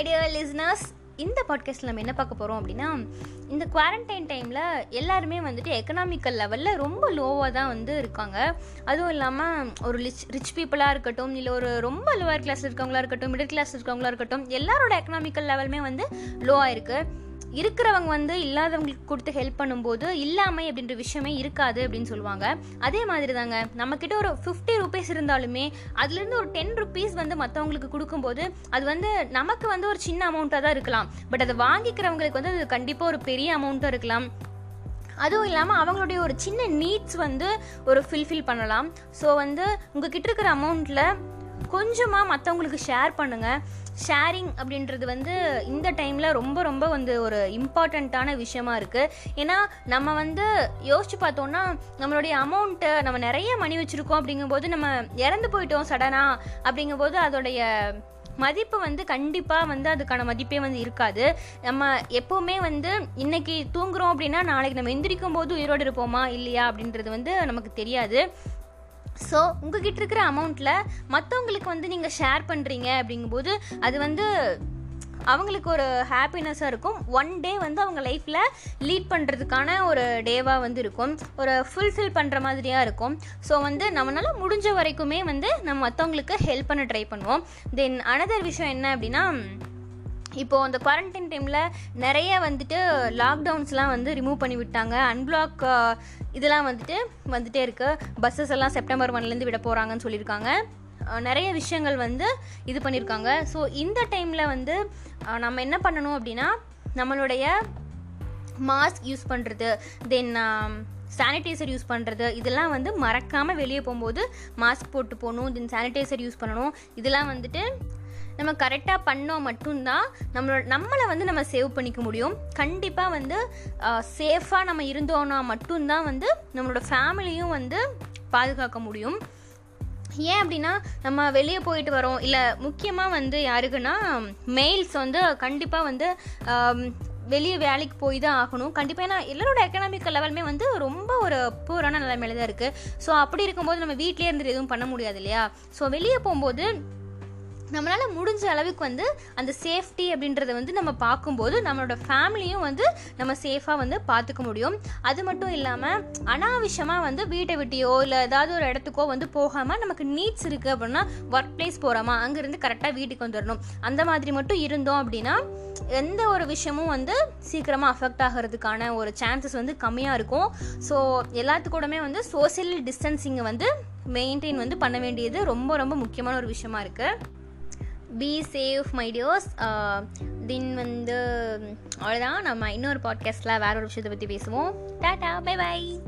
Dear listeners இந்த பாட்காஸ்ட்டில் நம்ம என்ன பார்க்க போகிறோம் அப்படின்னா இந்த குவாரண்டைன் டைமில் எல்லாருமே வந்துட்டு எக்கனாமிக்கல் லெவலில் ரொம்ப லோவாக தான் வந்து இருக்காங்க. அதுவும் இல்லாமல் ஒரு ரிச் ரிச் பீப்புளாக இருக்கட்டும் இல்லை ஒரு ரொம்ப லோவர் கிளாஸ் இருக்கவங்களா இருக்கட்டும் மிடில் கிளாஸ் இருக்கவங்களா இருக்கட்டும் எல்லாரோட எக்கனாமிக்கல் லெவலுமே வந்து லோவாக இருக்குது இருக்கிறவங்க வந்து இல்லாதவங்களுக்கு கொடுத்து ஹெல்ப் பண்ணும்போது இல்லாமை அப்படின்ற விஷயமே இருக்காது அப்படின்னு சொல்லுவாங்க. அதே மாதிரி தாங்க நம்மக்கிட்ட ஒரு ஃபிஃப்டி ருபீஸ் இருந்தாலுமே அதுலேருந்து ஒரு டென் ருபீஸ் வந்து மற்றவங்களுக்கு கொடுக்கும்போது அது வந்து நமக்கு வந்து ஒரு சின்ன அமௌண்ட்டாக தான் இருக்கலாம். பட் அதை வாங்கிக்கிறவங்களுக்கு வந்து அது கண்டிப்பாக ஒரு பெரிய அமௌண்ட்டாக இருக்கலாம். அதுவும் இல்லாமல் அவங்களுடைய ஒரு சின்ன நீட்ஸ் வந்து ஒரு ஃபில்ஃபில் பண்ணலாம். ஸோ வந்து உங்ககிட்ட இருக்கிற அமௌண்ட்டில் கொஞ்சமாக மற்றவங்களுக்கு ஷேர் பண்ணுங்கள் ஷேரிங் அப்படின்றது வந்து இந்த டைமில் ரொம்ப ரொம்ப வந்து ஒரு இம்பார்ட்டண்ட்டான விஷயமா இருக்குது ஏன்னா நம்ம வந்து யோசிச்சு பார்த்தோம்னா நம்மளுடைய அமௌண்ட்டு நம்ம நிறைய மணி வச்சுருக்கோம் அப்படிங்கும்போது நம்ம இறந்து போயிட்டோம் சடனாக அப்படிங்கும்போது அதோடைய மதிப்பு வந்து கண்டிப்பாக வந்து அதுக்கான மதிப்பே வந்து இருக்காது. நம்ம எப்போவுமே வந்து இன்னைக்கு தூங்குறோம் அப்படின்னா நாளைக்கு நம்ம எந்திரிக்கும் போது உயிரோடு இருப்போமா இல்லையா அப்படின்றது வந்து நமக்கு தெரியாது. ஸோ உங்ககிட்ட இருக்கிற அமௌண்ட்டில் மற்றவங்களுக்கு வந்து நீங்கள் ஷேர் பண்ணுறீங்க அப்படிங்கும்போது அது வந்து அவங்களுக்கு ஒரு ஹாப்பினஸ்ஸாக இருக்கும். ஒன் டே வந்து அவங்க லைஃப்பில் லீட் பண்ணுறதுக்கான ஒரு டேவாக வந்து இருக்கும். ஒரு ஃபுல்ஃபில் பண்ணுற மாதிரியாக இருக்கும். ஸோ வந்து நம்மளால் முடிஞ்ச வரைக்குமே வந்து நம்ம மற்றவங்களுக்கு ஹெல்ப் பண்ண ட்ரை பண்ணுவோம். தென் அனதர் விஷயம் என்ன அப்படின்னா இப்போது அந்த குவாரண்டைன் டைமில் நிறைய வந்துட்டு லாக்டவுன்ஸ்லாம் வந்து ரிமூவ் பண்ணி விட்டாங்க. அன்பிளாக் இதெல்லாம் வந்துட்டு வந்துட்டே இருக்குது பஸ்ஸஸ் எல்லாம் செப்டம்பர் ஒன்லேருந்து விட போகிறாங்கன்னு சொல்லியிருக்காங்க. நிறைய விஷயங்கள் வந்து இது பண்ணியிருக்காங்க. ஸோ இந்த டைமில் வந்து நம்ம என்ன பண்ணணும் அப்படின்னா நம்மளுடைய மாஸ்க் யூஸ் பண்ணுறது தென் சானிடைசர் யூஸ் பண்ணுறது இதெல்லாம் வந்து மறக்காமல் வெளியே போகும்போது மாஸ்க் போட்டு போகணும் தென் சானிடைசர் யூஸ் பண்ணணும். இதெல்லாம் வந்துட்டு நம்ம கரெக்டாக பண்ணோம் மட்டும்தான் நம்மளோட நம்மளை வந்து நம்ம சேவ் பண்ணிக்க முடியும். கண்டிப்பாக வந்து சேஃபாக நம்ம இருந்தோன்னா மட்டும்தான் வந்து நம்மளோட ஃபேமிலியும் வந்து பாதுகாக்க முடியும். ஏன் அப்படின்னா நம்ம வெளியே போயிட்டு வரோம். இல்லை முக்கியமாக வந்து யாருக்குன்னா மெயில்ஸ் வந்து கண்டிப்பாக வந்து வெளியே வேலைக்கு போய் தான் ஆகணும். கண்டிப்பாக ஏன்னா எல்லாரோட எக்கனாமிக்கல் லெவலுமே வந்து ரொம்ப ஒரு பூரான நிலைமையில தான் இருக்குது ஸோ அப்படி இருக்கும்போது நம்ம வீட்டிலே இருந்து எதுவும் பண்ண முடியாது இல்லையா? ஸோ வெளியே போகும்போது நம்மளால் முடிஞ்ச அளவுக்கு வந்து அந்த சேஃப்டி அப்படின்றத வந்து நம்ம பார்க்கும்போது நம்மளோட ஃபேமிலியும் வந்து நம்ம சேஃபாக வந்து பார்த்துக்க முடியும். அது மட்டும் இல்லாமல் அனாவசியமாக வந்து வீட்டை விட்டியோ இல்லை ஏதாவது ஒரு இடத்துக்கோ வந்து போகாமல் நமக்கு நீட்ஸ் இருக்குது அப்படின்னா ஒர்க் பிளேஸ் போகிறோமா அங்கேருந்து கரெக்டாக வீட்டுக்கு வந்துடணும் அந்த மாதிரி மட்டும் இருந்தோம் அப்படின்னா எந்த ஒரு விஷயமும் வந்து சீக்கிரமாக அஃபெக்ட் ஆகிறதுக்கான ஒரு சான்சஸ் வந்து கம்மியாக இருக்கும். ஸோ எல்லாத்துக்கூடமே வந்து சோசியல் டிஸ்டன்சிங்கை வந்து மெயின்டைன் வந்து பண்ண வேண்டியது ரொம்ப ரொம்ப முக்கியமான ஒரு விஷயமா இருக்குது பி சேஃப் மை தின் வந்து அவ்வளோதான் நம்ம இன்னொரு பாட்காஸ்ட்டில் வேற ஒரு விஷயத்தை பற்றி பேசுவோம். Tata bye by